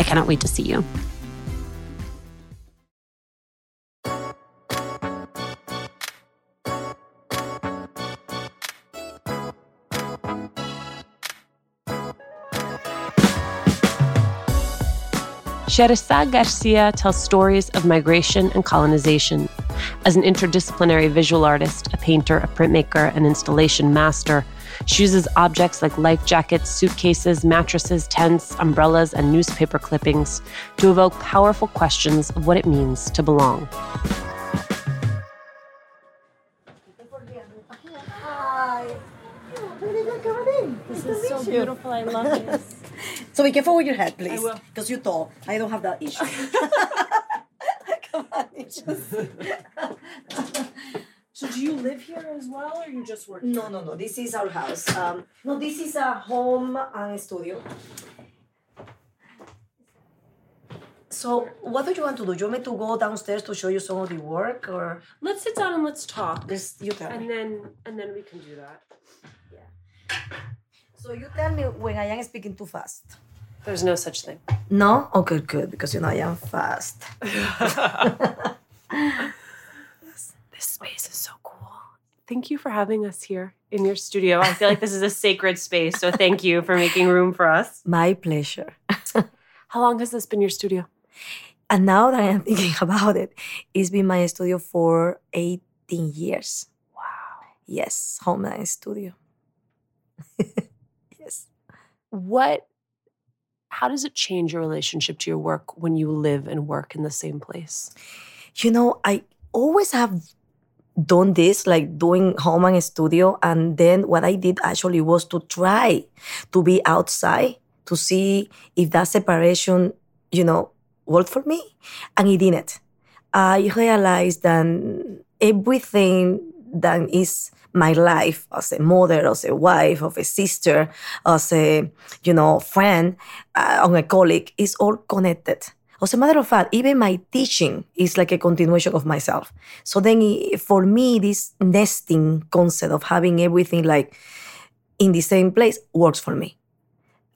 I cannot wait to see you. Scherezade Garcia tells stories of migration and colonization. As an interdisciplinary visual artist, a painter, a printmaker, an installation master, she uses objects like life jackets, suitcases, mattresses, tents, umbrellas, and newspaper clippings to evoke powerful questions of what it means to belong. This is so beautiful. I love this. so be careful with your head, please. Because you're tall. I don't have that issue. Come on, So do you live here as well, or you just work? No, no, no. This is our house. Um, no, this is a home and a studio. So, what do you want to do? Do you want me to go downstairs to show you some of the work, or let's sit down and let's talk. Just you tell and me. then and then we can do that. Yeah. So you tell me when I am speaking too fast. There's no such thing. No? Oh, good, good, because you know I am fast. this space is so cool. Thank you for having us here in your studio. I feel like this is a sacred space, so thank you for making room for us. My pleasure. How long has this been your studio? And now that I am thinking about it, it's been my studio for 18 years. Wow. Yes, home and studio. yes. What how does it change your relationship to your work when you live and work in the same place? You know, I always have done this, like doing home and studio. And then what I did actually was to try to be outside to see if that separation, you know, worked for me. And it didn't. I realized that everything that is my life as a mother, as a wife, of a sister, as a you know friend, uh, on a colleague is all connected. As a matter of fact, even my teaching is like a continuation of myself. So then, for me, this nesting concept of having everything like in the same place works for me.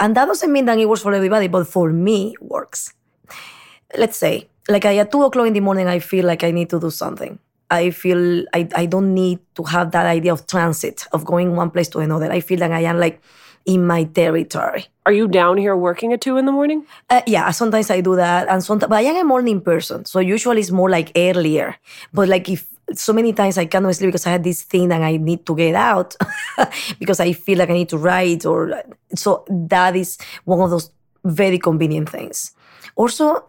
And that doesn't mean that it works for everybody, but for me, works. Let's say, like I, at two o'clock in the morning, I feel like I need to do something. I feel I, I don't need to have that idea of transit, of going one place to another. I feel like I am like in my territory. Are you down here working at two in the morning? Uh, yeah, sometimes I do that, and sometimes, but I am a morning person, so usually it's more like earlier. But like if so many times I cannot sleep because I had this thing and I need to get out because I feel like I need to write, or so that is one of those very convenient things. Also,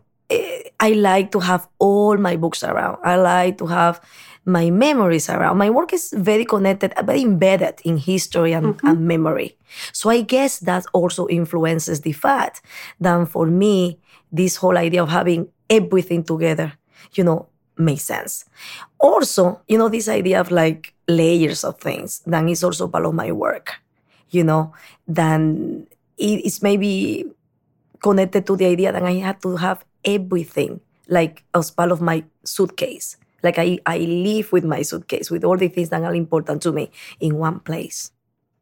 I like to have all my books around. I like to have my memories around. My work is very connected, very embedded in history and, mm-hmm. and, memory. So I guess that also influences the fact that for me, this whole idea of having everything together, you know, makes sense. Also, you know, this idea of like layers of things, then is also part of my work, you know, then it's maybe connected to the idea that I had to have everything like as part of my suitcase. Like I, I live with my suitcase with all the things that are important to me in one place.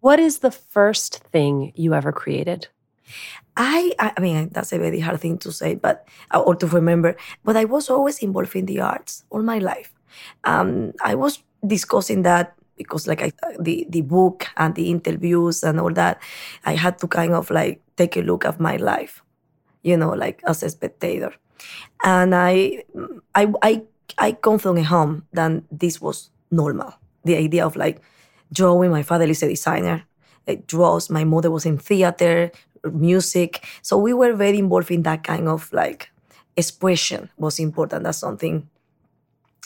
What is the first thing you ever created? I, I mean, that's a very hard thing to say, but uh, or to remember. But I was always involved in the arts all my life. Um, I was discussing that because, like, I, the the book and the interviews and all that, I had to kind of like take a look at my life, you know, like as a spectator. And I, I, I, I come from a home that this was normal. The idea of like drawing. My father is a designer. It draws. My mother was in theater, music. So we were very involved in that kind of like expression was important. That's something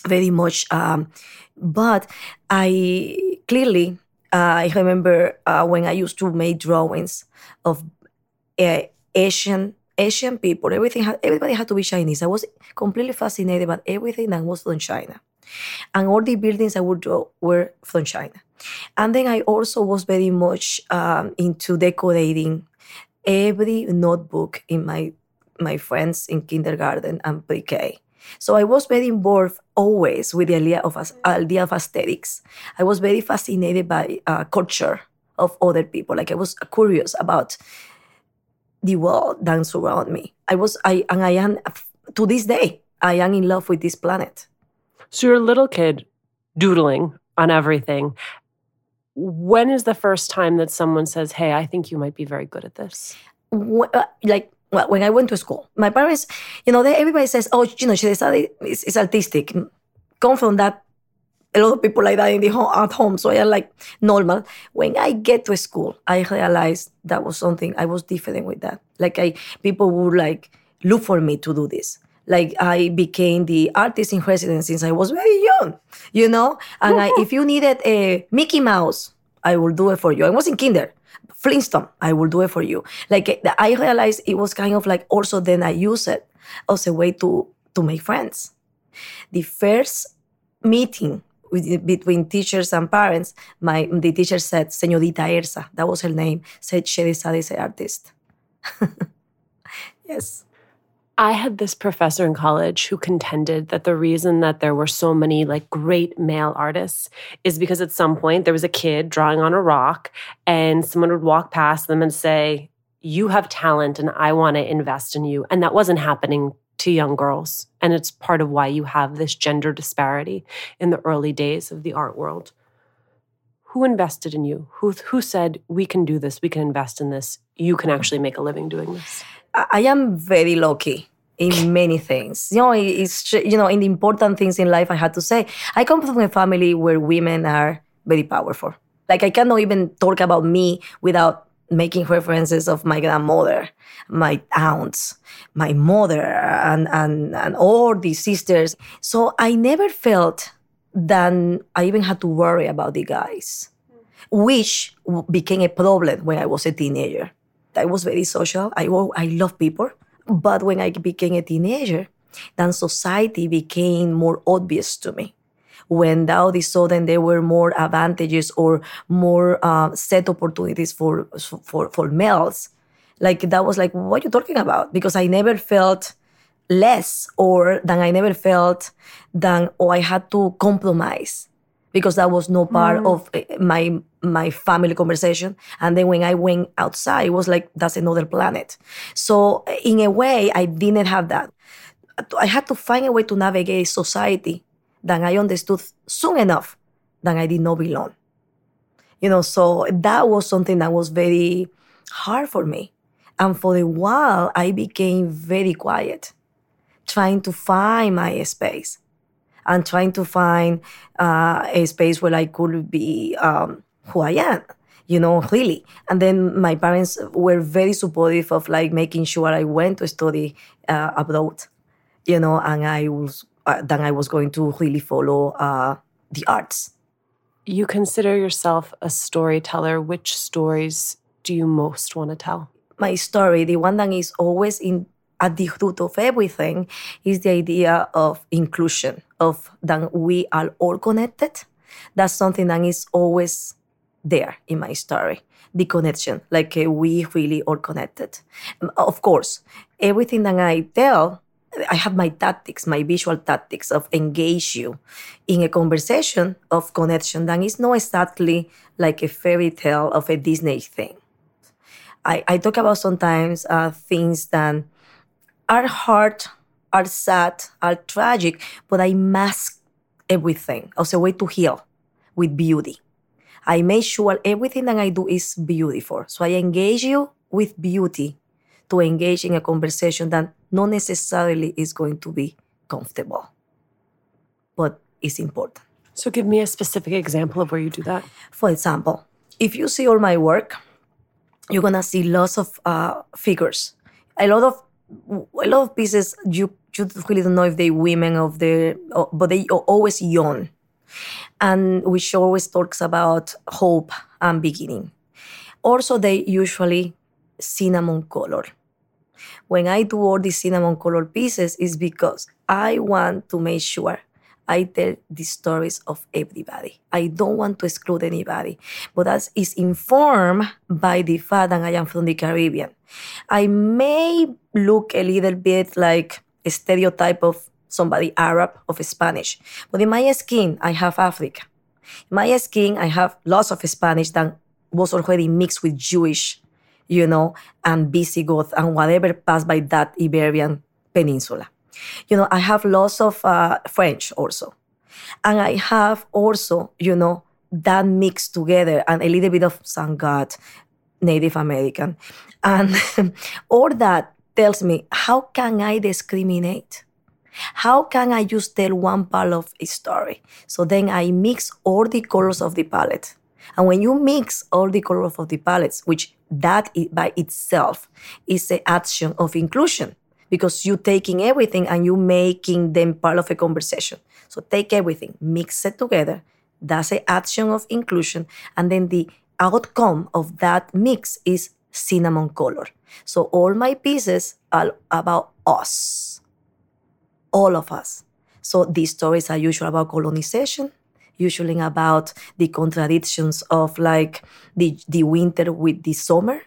very much. Um, but I clearly, uh, I remember uh, when I used to make drawings of uh, Asian Asian people. Everything had, everybody had to be Chinese. I was completely fascinated by everything that was from China, and all the buildings I would draw were from China. And then I also was very much um, into decorating every notebook in my my friends in kindergarten and pre-K. So I was very involved always with the idea of idea of aesthetics. I was very fascinated by uh, culture of other people. Like I was curious about the world that around me. I was I and I am to this day I am in love with this planet. So you're a little kid doodling on everything when is the first time that someone says, "Hey, I think you might be very good at this"? Uh, like well, when I went to school, my parents, you know, they, everybody says, "Oh, you know, she study is, is artistic." Come from that, a lot of people like that in the home, at home, so I am like normal. When I get to school, I realized that was something I was different with that. Like I, people would like look for me to do this like I became the artist in residence since I was very young, you know. And I, if you needed a Mickey Mouse, I will do it for you. I was in kinder. Flintstone, I will do it for you. Like eh, I realized it was kind of like also then I use it as a way to to make friends. The first meeting between teachers and parents, my the teacher said, "Señorita Ersa," that was her name. Said she is an artist. yes. I had this professor in college who contended that the reason that there were so many like great male artists is because at some point there was a kid drawing on a rock and someone would walk past them and say, You have talent and I want to invest in you. And that wasn't happening to young girls. And it's part of why you have this gender disparity in the early days of the art world. Who invested in you? Who, who said, We can do this, we can invest in this, you can actually make a living doing this? I am very lucky in many things. You know, it's you know in the important things in life. I had to say, I come from a family where women are very powerful. Like I cannot even talk about me without making references of my grandmother, my aunts, my mother, and and and all these sisters. So I never felt that I even had to worry about the guys, which became a problem when I was a teenager I was very social. I, I love people. But when I became a teenager, then society became more obvious to me. When all of a sudden there were more advantages or more uh, set opportunities for, for, for males, like that was like, what are you talking about? Because I never felt less or than I never felt than, oh, I had to compromise because that was no part mm. of eh, my my family conversation and then when i went outside it was like that's another planet so in a way i didn't have that i had to find a way to navigate society that i understood soon enough that i did not belong you know so that was something that was very hard for me and for a while i became very quiet trying to find my space and trying to find uh, a space where I could be um, who I am, you know, really. And then my parents were very supportive of like making sure I went to study uh, abroad, you know, and I was uh, then I was going to really follow uh, the arts. You consider yourself a storyteller. Which stories do you most want to tell? My story, the one that is always in at the root of everything, is the idea of inclusion of that we are all connected. That's something that is always there in my story. The connection, like uh, we really all connected. Of course, everything that I tell, I have my tactics, my visual tactics of engage you in a conversation of connection that is not exactly like a fairy tale of a Disney thing. I, I talk about sometimes uh, things that are hard, are sad, are tragic, but I mask everything as a way to heal with beauty. I make sure everything that I do is beautiful. So I engage you with beauty to engage in a conversation that not necessarily is going to be comfortable, but it's important. So, give me a specific example of where you do that. For example, if you see all my work, you're gonna see lots of uh, figures, a lot of a lot of pieces. You you really don't know if they're women of the, but they are always young, and which always talks about hope and beginning. Also, they usually cinnamon color. When I do all these cinnamon color pieces, is because I want to make sure I tell the stories of everybody. I don't want to exclude anybody, but that is informed by the fact that I am from the Caribbean. I may look a little bit like a stereotype of somebody Arab of Spanish, but in my skin, I have Africa. In my skin, I have lots of Spanish that was already mixed with Jewish, you know, and Visigoth and whatever passed by that Iberian peninsula. You know, I have lots of uh, French also. And I have also, you know, that mixed together and a little bit of Sangat, Native American. And all that tells me, how can I discriminate? How can I just tell one part of a story? So then I mix all the colors of the palette. And when you mix all the colors of the palettes, which that by itself is the action of inclusion, because you're taking everything and you're making them part of a conversation. So take everything, mix it together. That's the action of inclusion. And then the outcome of that mix is cinnamon color. So all my pieces are about us, all of us. So these stories are usually about colonization, usually about the contradictions of like the, the winter with the summer,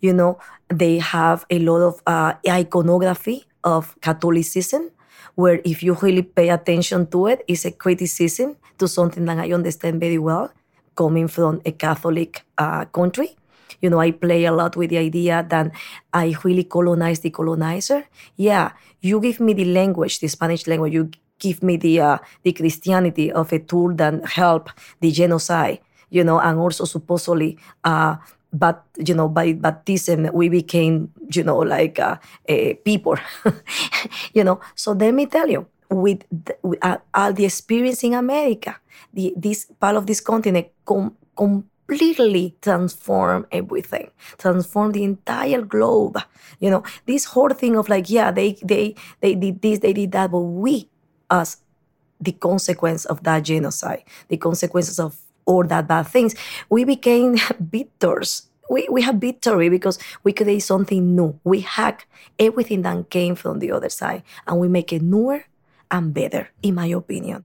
you know, they have a lot of uh, iconography of Catholicism, where if you really pay attention to it, it's a criticism to something that I understand very well, coming from a Catholic uh, country. You know, I play a lot with the idea that I really colonize the colonizer. Yeah, you give me the language, the Spanish language. You give me the uh, the Christianity of a tool that help the genocide. You know, and also supposedly uh, but you know by baptism we became you know like uh, uh, people you know so let me tell you with, the, with uh, all the experience in america the, this part of this continent com- completely transform everything transform the entire globe you know this whole thing of like yeah they they they did this they did that but we as the consequence of that genocide the consequences of all that bad things, we became victors. We, we have victory because we create something new. We hack everything that came from the other side and we make it newer and better, in my opinion.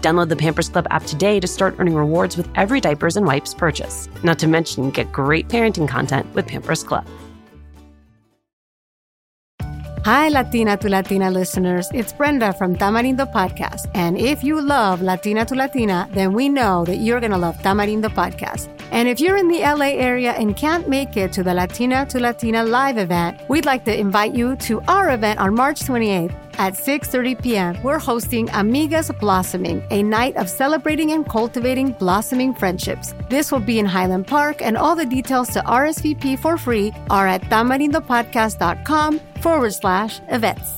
Download the Pampers Club app today to start earning rewards with every diapers and wipes purchase. Not to mention, get great parenting content with Pampers Club. Hi, Latina to Latina listeners. It's Brenda from Tamarindo Podcast. And if you love Latina to Latina, then we know that you're going to love Tamarindo Podcast. And if you're in the LA area and can't make it to the Latina to Latina live event, we'd like to invite you to our event on March 28th at 6:30 p.m. We're hosting Amigas Blossoming, a night of celebrating and cultivating blossoming friendships. This will be in Highland Park, and all the details to RSVP for free are at tamarindopodcast.com forward slash events.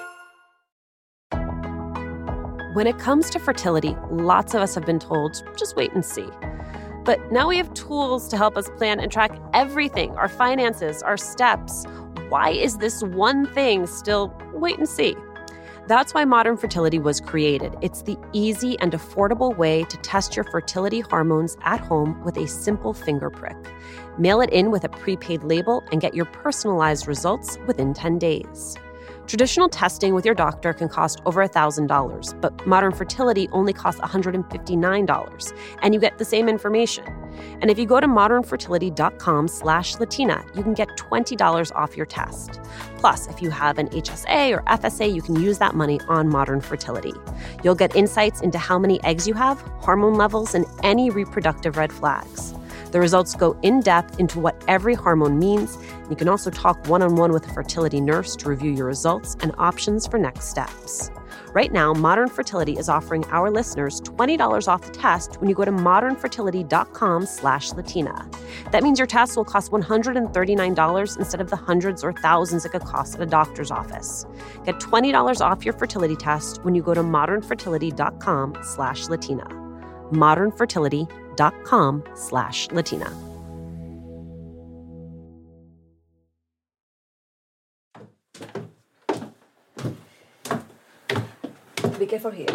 When it comes to fertility, lots of us have been told just wait and see. But now we have tools to help us plan and track everything our finances, our steps. Why is this one thing still wait and see? That's why Modern Fertility was created. It's the easy and affordable way to test your fertility hormones at home with a simple finger prick. Mail it in with a prepaid label and get your personalized results within 10 days. Traditional testing with your doctor can cost over $1,000, but modern fertility only costs $159, and you get the same information. And if you go to modernfertility.com slash Latina, you can get $20 off your test. Plus, if you have an HSA or FSA, you can use that money on modern fertility. You'll get insights into how many eggs you have, hormone levels, and any reproductive red flags. The results go in depth into what every hormone means. You can also talk one on one with a fertility nurse to review your results and options for next steps. Right now, Modern Fertility is offering our listeners $20 off the test when you go to modernfertility.com slash Latina. That means your test will cost $139 instead of the hundreds or thousands it could cost at a doctor's office. Get $20 off your fertility test when you go to modernfertility.com slash Latina. modernfertility.com slash Latina. Be careful here.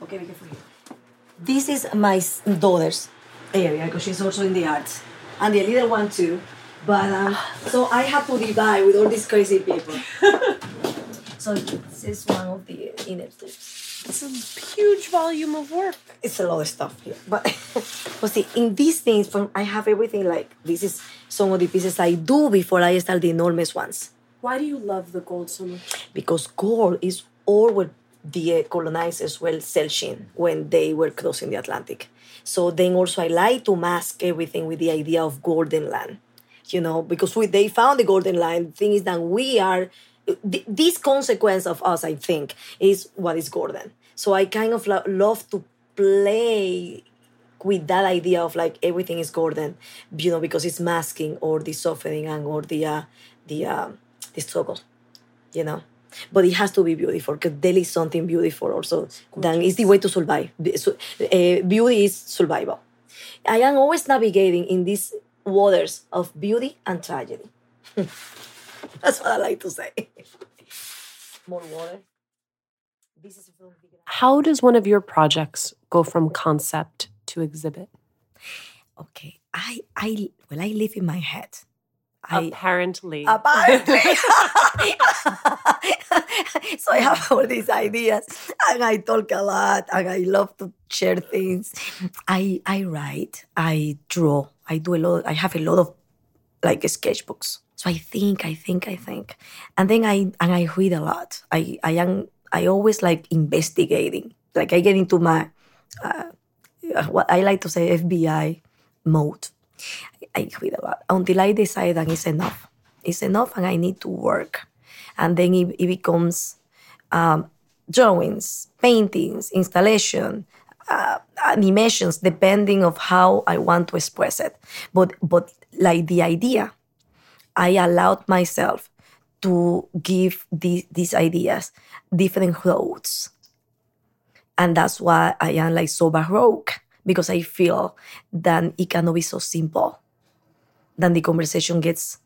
Okay, be careful here. This is my daughter's area because she's also in the arts, and the little one too. But um, so I have to divide with all these crazy people. so this is one of the inner tips. It's a huge volume of work. It's a lot of stuff here, but but see, in these things, from I have everything like this is some of the pieces I do before I start the enormous ones Why do you love the gold so much? because gold is all what the colonizers were searching when they were crossing the Atlantic. So then also I like to mask everything with the idea of golden land, you know, because we, they found the golden land. The thing is that we are, th- this consequence of us, I think, is what is golden. So I kind of lo- love to play with that idea of like everything is golden, you know, because it's masking or the suffering and or the uh, the uh, the struggle, you know. But it has to be beautiful because there is something beautiful also. Then it's the way to survive. So- uh, beauty is survival. I am always navigating in these waters of beauty and tragedy. That's what I like to say. More water. This is How does one of your projects go from concept to exhibit? Okay, I I well I live in my head. I Apparently. apparently. so I have all these ideas and I talk a lot and I love to share things. I I write, I draw, I do a lot, I have a lot of like sketchbooks. So I think, I think, I think. And then I and I read a lot. I I am I always like investigating. Like I get into my uh, what I like to say FBI mode. I a lot until I decide that it's enough. It's enough and I need to work. And then it, it becomes um, drawings, paintings, installation, uh, animations, depending of how I want to express it. But but like the idea, I allowed myself to give the, these ideas different roads. And that's why I am like so baroque because I feel that it cannot be so simple. Then the conversation gets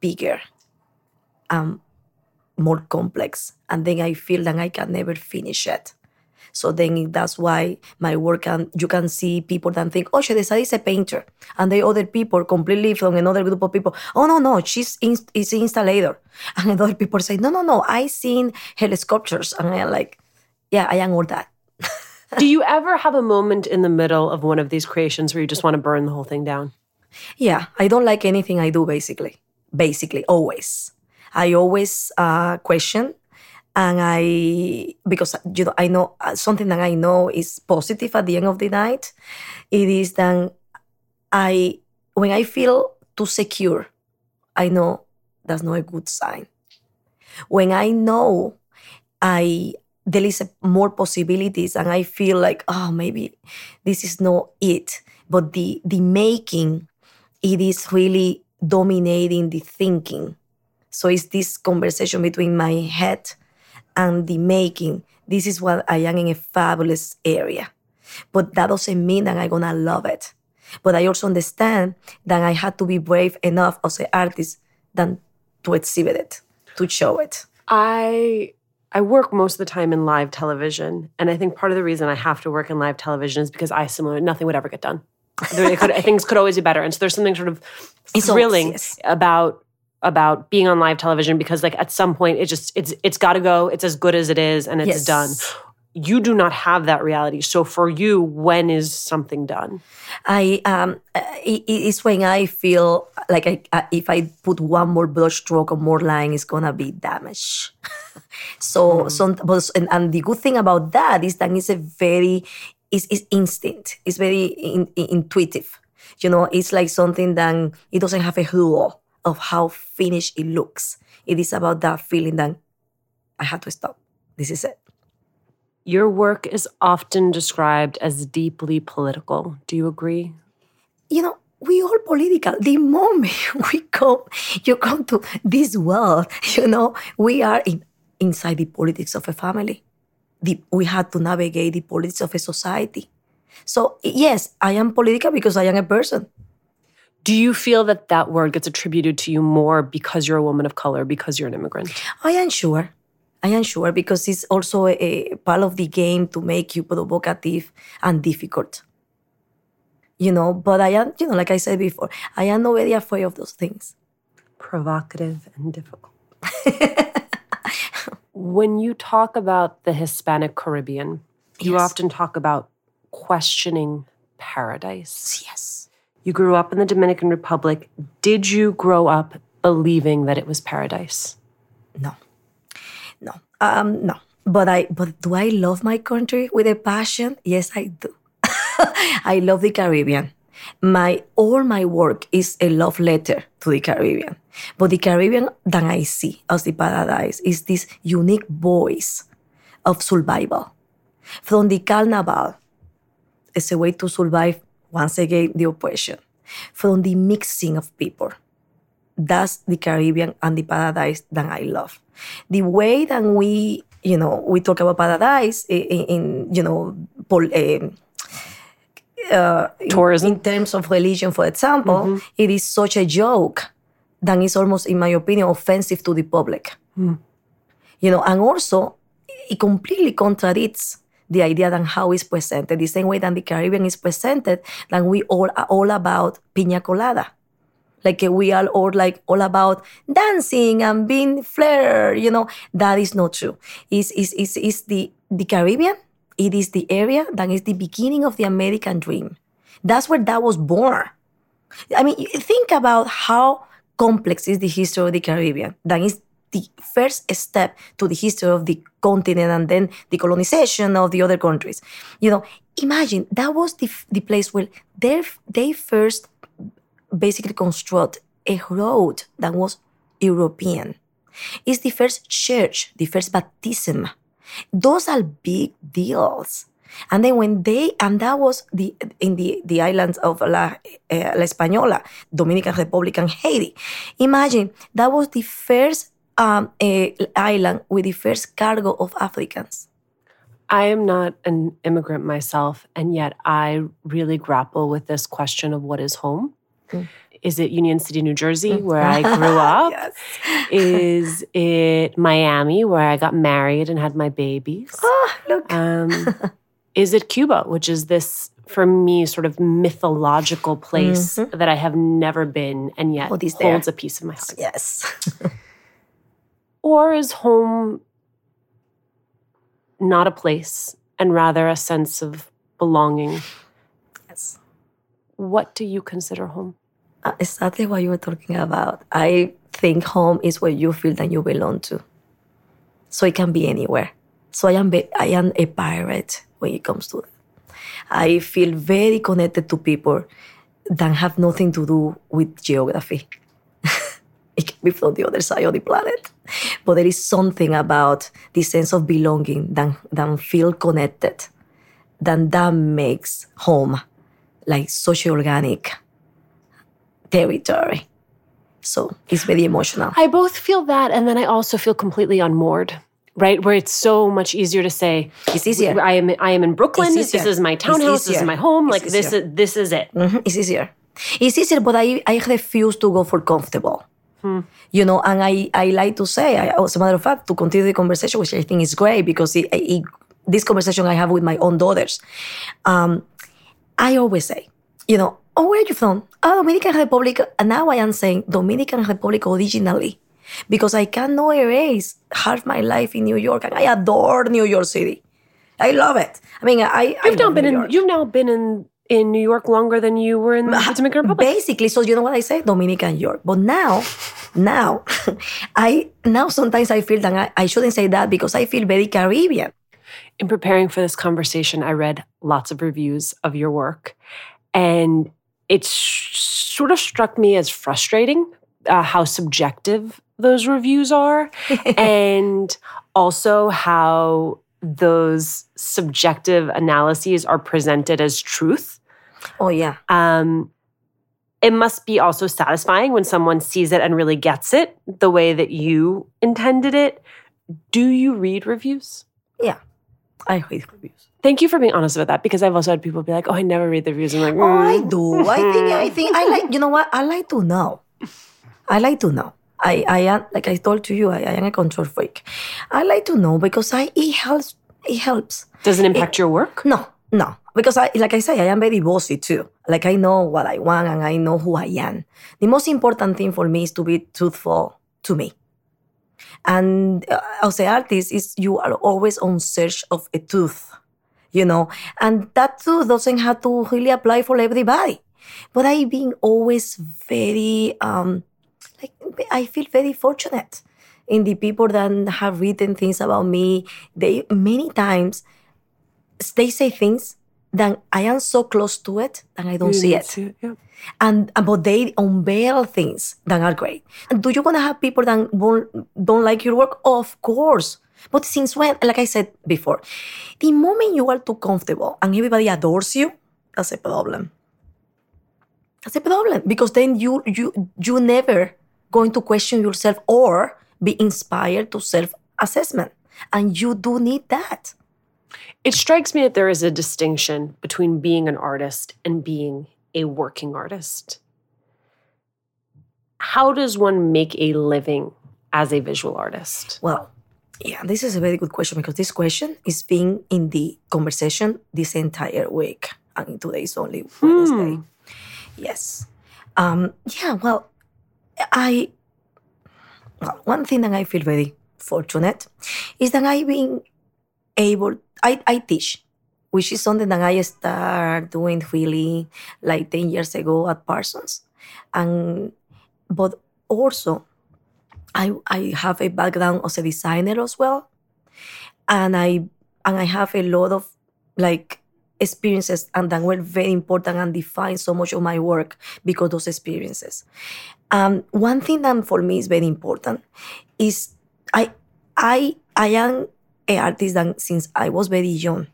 bigger and more complex. And then I feel that I can never finish it. So then that's why my work and you can see people that think, oh, Scherezade is a painter. And the other people completely from another group of people, oh, no, no, she's is an installer. And other people say, no, no, no, I seen her sculptures. And I'm like, yeah, I am all that. Do you ever have a moment in the middle of one of these creations where you just want to burn the whole thing down? Yeah, I don't like anything I do basically. Basically, always. I always uh, question and I because you know I know uh, something that I know is positive at the end of the night. It is that I when I feel too secure, I know that's not a good sign. When I know I there is more possibilities and I feel like oh maybe this is not it, but the the making it is really dominating the thinking. So it's this conversation between my head and the making. This is what I am in a fabulous area. But that doesn't mean that I'm gonna love it. But I also understand that I had to be brave enough as an artist than to exhibit it, to show it. I I work most of the time in live television, and I think part of the reason I have to work in live television is because I similar nothing would ever get done. Could, things could always be better, and so there's something sort of thrilling yes. about about being on live television because like at some point it just it's it's got to go it's as good as it is and it's yes. done you do not have that reality so for you when is something done i um it, it's when i feel like I, if i put one more brush stroke or more line it's gonna be damaged so mm. some and, and the good thing about that is that it's a very it's, it's instinct it's very in, intuitive you know it's like something that it doesn't have a rule of how finished it looks. It is about that feeling that I had to stop. This is it. Your work is often described as deeply political. Do you agree? You know, we all political. The moment we come, you come to this world, you know, we are in, inside the politics of a family. The, we had to navigate the politics of a society. So, yes, I am political because I am a person. Do you feel that that word gets attributed to you more because you're a woman of color, because you're an immigrant? I am sure. I am sure because it's also a, a part of the game to make you provocative and difficult. You know, but I am, you know, like I said before, I am not very afraid of those things. Provocative and difficult. when you talk about the Hispanic Caribbean, you yes. often talk about questioning paradise. Yes you grew up in the Dominican Republic. Did you grow up believing that it was paradise? No. No. Um, no. But I but do I love my country with a passion? Yes, I do. I love the Caribbean. My all my work is a love letter to the Caribbean. But the Caribbean that I see as the paradise is this unique voice of survival. From the carnival, it's a way to survive once again, the oppression, from the mixing of people. That's the Caribbean and the paradise that I love. The way that we, you know, we talk about paradise in, in you know, pol- uh, uh, tourism. In, in, terms of religion, for example, mm-hmm. it is such a joke that is almost, in my opinion, offensive to the public. Mm. You know, and also it completely contradicts the idea than how it's presented. The same way that the Caribbean is presented, that we all are all about piña colada. Like we are all like all about dancing and being flair, you know. That is not true. Is is is is the the Caribbean? It is the area that is the beginning of the American dream. That's where that was born. I mean, think about how complex is the history of the Caribbean. That is the first step to the history of the continent and then the colonization of the other countries. You know, imagine that was the, the place where they, they first basically construct a road that was European. It's the first church, the first baptism. Those are big deals. And then when they, and that was the in the, the islands of La, uh, La Española, Dominican Republic, and Haiti. Imagine that was the first um, a island with the first cargo of Africans. I am not an immigrant myself, and yet I really grapple with this question of what is home. Mm. Is it Union City, New Jersey, where I grew up? yes. Is it Miami, where I got married and had my babies? Oh, look. Um, is it Cuba, which is this, for me, sort of mythological place that I have never been and yet What is there? holds a piece of my heart? yes. Or is home not a place and rather a sense of belonging? yes. What do you consider home? Uh, exactly what you were talking about. I think home is where you feel that you belong to. So it can be anywhere. So I am I am a pirate when it comes to that. I feel very connected to people that have nothing to do with geography. it can be from the other side of the planet. But there is something about the sense of belonging that, that feel connected, that that makes home like such organic territory. So it's very emotional. I both feel that, and then I also feel completely unmoored. Right, where it's so much easier to say, It's easier. I am, I am in Brooklyn. This is my townhouse. This is my home. It's Like this is this is it. Mhm, It's easier. It's easier, but I, I refuse to go for comfortable. You know, and I, I like to say, I, as a matter of fact, to continue the conversation, which I think is great because it, it, this conversation I have with my own daughters, um, I always say, you know, oh, where are you from? Oh, Dominican Republic. And now I am saying Dominican Republic originally because I cannot erase half my life in New York and I adore New York City. I love it. I mean, I, I You've now love been in. You've now been in in New York longer than you were in the Dominican Republic. Basically, so you know what I say? Dominican York. But now, now, I now sometimes I feel that I, I shouldn't say that because I feel very Caribbean. in preparing for this conversation, I read lots of reviews of your work, and it sh- sort of struck me as frustrating uh, how subjective those reviews are, and also how those subjective analyses are presented as truth. Oh yeah. Um, it must be also satisfying when someone sees it and really gets it the way that you intended it. Do you read reviews? Yeah. I read reviews. Thank you for being honest about that because I've also had people be like, "Oh, I never read the reviews." I'm like, Oh, I "Mm." do. I think I think I like you know what? I like to know. I like to know. I, I am like I told to you, I, I am a control freak. I like to know because I it helps it helps. Does it impact your work? No, no. Because I like I say, I am very bossy too. Like I know what I want and I know who I am. The most important thing for me is to be truthful to me. And uh, as an artist, is you are always on search of a truth, you know. And that truth doesn't have to really apply for everybody. But I've been always very um I feel very fortunate in the people that have written things about me. They many times they say things that I am so close to it and I don't see it. Yeah. And uh, but they unveil things that are great. And do you wanna have people that won't, don't like your work? Of course. But since when, like I said before, the moment you are too comfortable and everybody adores you, that's a problem. That's a problem because then you you you never going to question yourself or be inspired to self assessment, and you do need that. It strikes me that there is a distinction between being an artist and being a working artist. How does one make a living as a visual artist? Well, yeah, this is a very good question because this question is being in the conversation this entire week, and today is only Wednesday. Yes. Um, yeah, well, I, well, one thing that I feel very fortunate is that I've been able, I, I teach, which is something that I started doing really like 10 years ago at Parsons. And, but also, I, I have a background as a designer as well. And I, and I have a lot of like experiences and that were very important and define so much of my work because those experiences. Um, one thing that for me is very important is I I I am an artist since I was very young,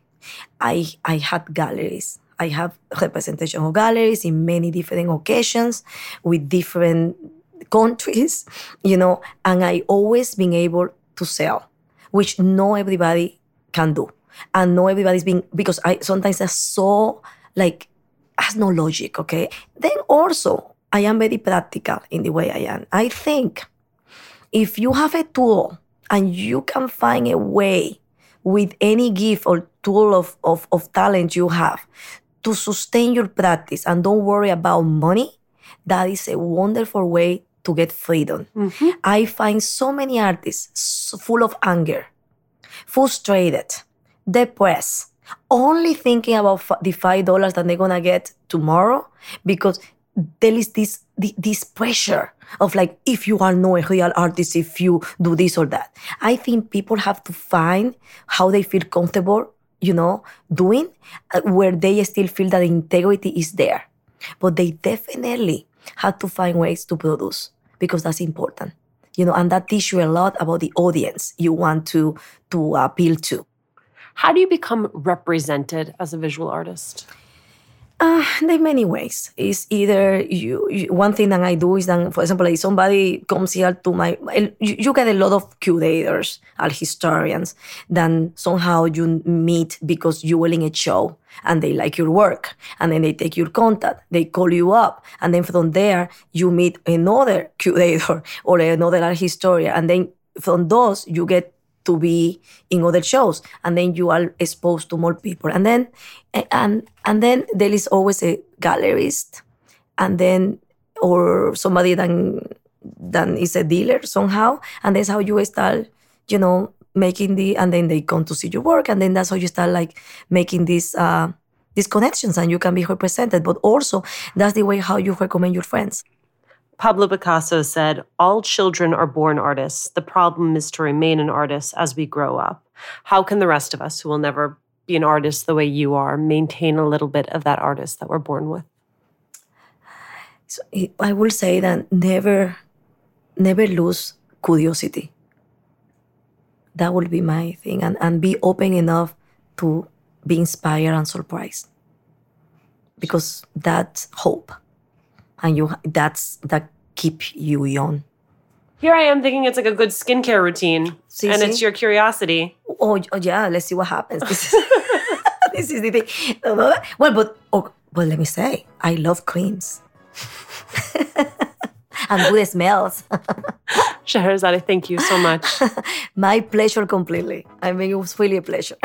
I I had galleries. I have representation of galleries in many different occasions with different countries, you know, and I always been able to sell, which not everybody can do and not everybody's being because I sometimes that's so like has no logic, okay? Then also I am very practical in the way I am. I think if you have a tool and you can find a way with any gift or tool of, of, of talent you have to sustain your practice and don't worry about money, that is a wonderful way to get freedom. Mm-hmm. I find so many artists full of anger, frustrated, depressed, only thinking about the five dollars that they're gonna get tomorrow because there is this this pressure of like if you are not a real artist if you do this or that. I think people have to find how they feel comfortable, you know, doing uh, where they still feel that integrity is there, but they definitely have to find ways to produce because that's important you know and that teaches you a lot about the audience you want to to appeal to How do you become represented as a visual artist? Uh, there are many ways. It's either you, you one thing that i do is that for example if somebody comes here to my you, you get a lot of curators or historians then somehow you meet because you will in a show and they like your work. And then they take your contact they call you up and then from there you meet another curator or another art historian. And then from those you get to be in other shows and then you are exposed to more people. And then and and then there is always a gallerist and then or somebody that that is a dealer somehow and that's how you start you know making the and then they come to see your work and then that's how you start like making these uh these connections and you can be represented. But also that's the way how you recommend your friends Pablo Picasso said, All children are born artists. The problem is to remain an artist as we grow up. How can the rest of us, who will never be an artist the way you are, maintain a little bit of that artist that we're born with? so I will say that never, never lose curiosity. That will be my thing, and, and be open enough to be inspired and surprised, because that's hope, and you that's that keep you young. Here I am thinking it's like a good skincare routine, See, and it's your curiosity. Oh, oh, yeah, let's see what happens. This is, this is the thing. Well, but oh, well, let me say, I love creams and good smells. Scherezade, thank you so much. My pleasure completely. I mean, it was really a pleasure.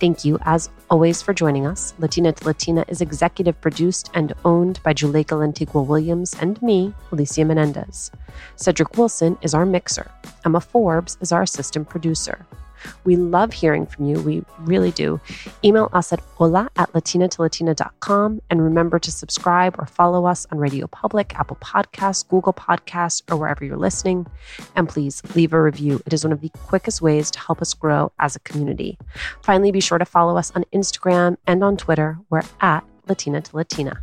Thank you, as always, for joining us. Latina to Latina is executive produced and owned by Juleyka Lantigua Williams and me, Alicia Menendez. Cedric Wilson is our mixer. Emma Forbes is our assistant producer. We love hearing from you. We really do. Email us at hola at latinatolatina.com and remember to subscribe or follow us on Radio Public, Apple Podcasts, Google Podcasts, or wherever you're listening. And please leave a review. It is one of the quickest ways to help us grow as a community. Finally, be sure to follow us on Instagram and on Twitter. We're at Latina to Latina.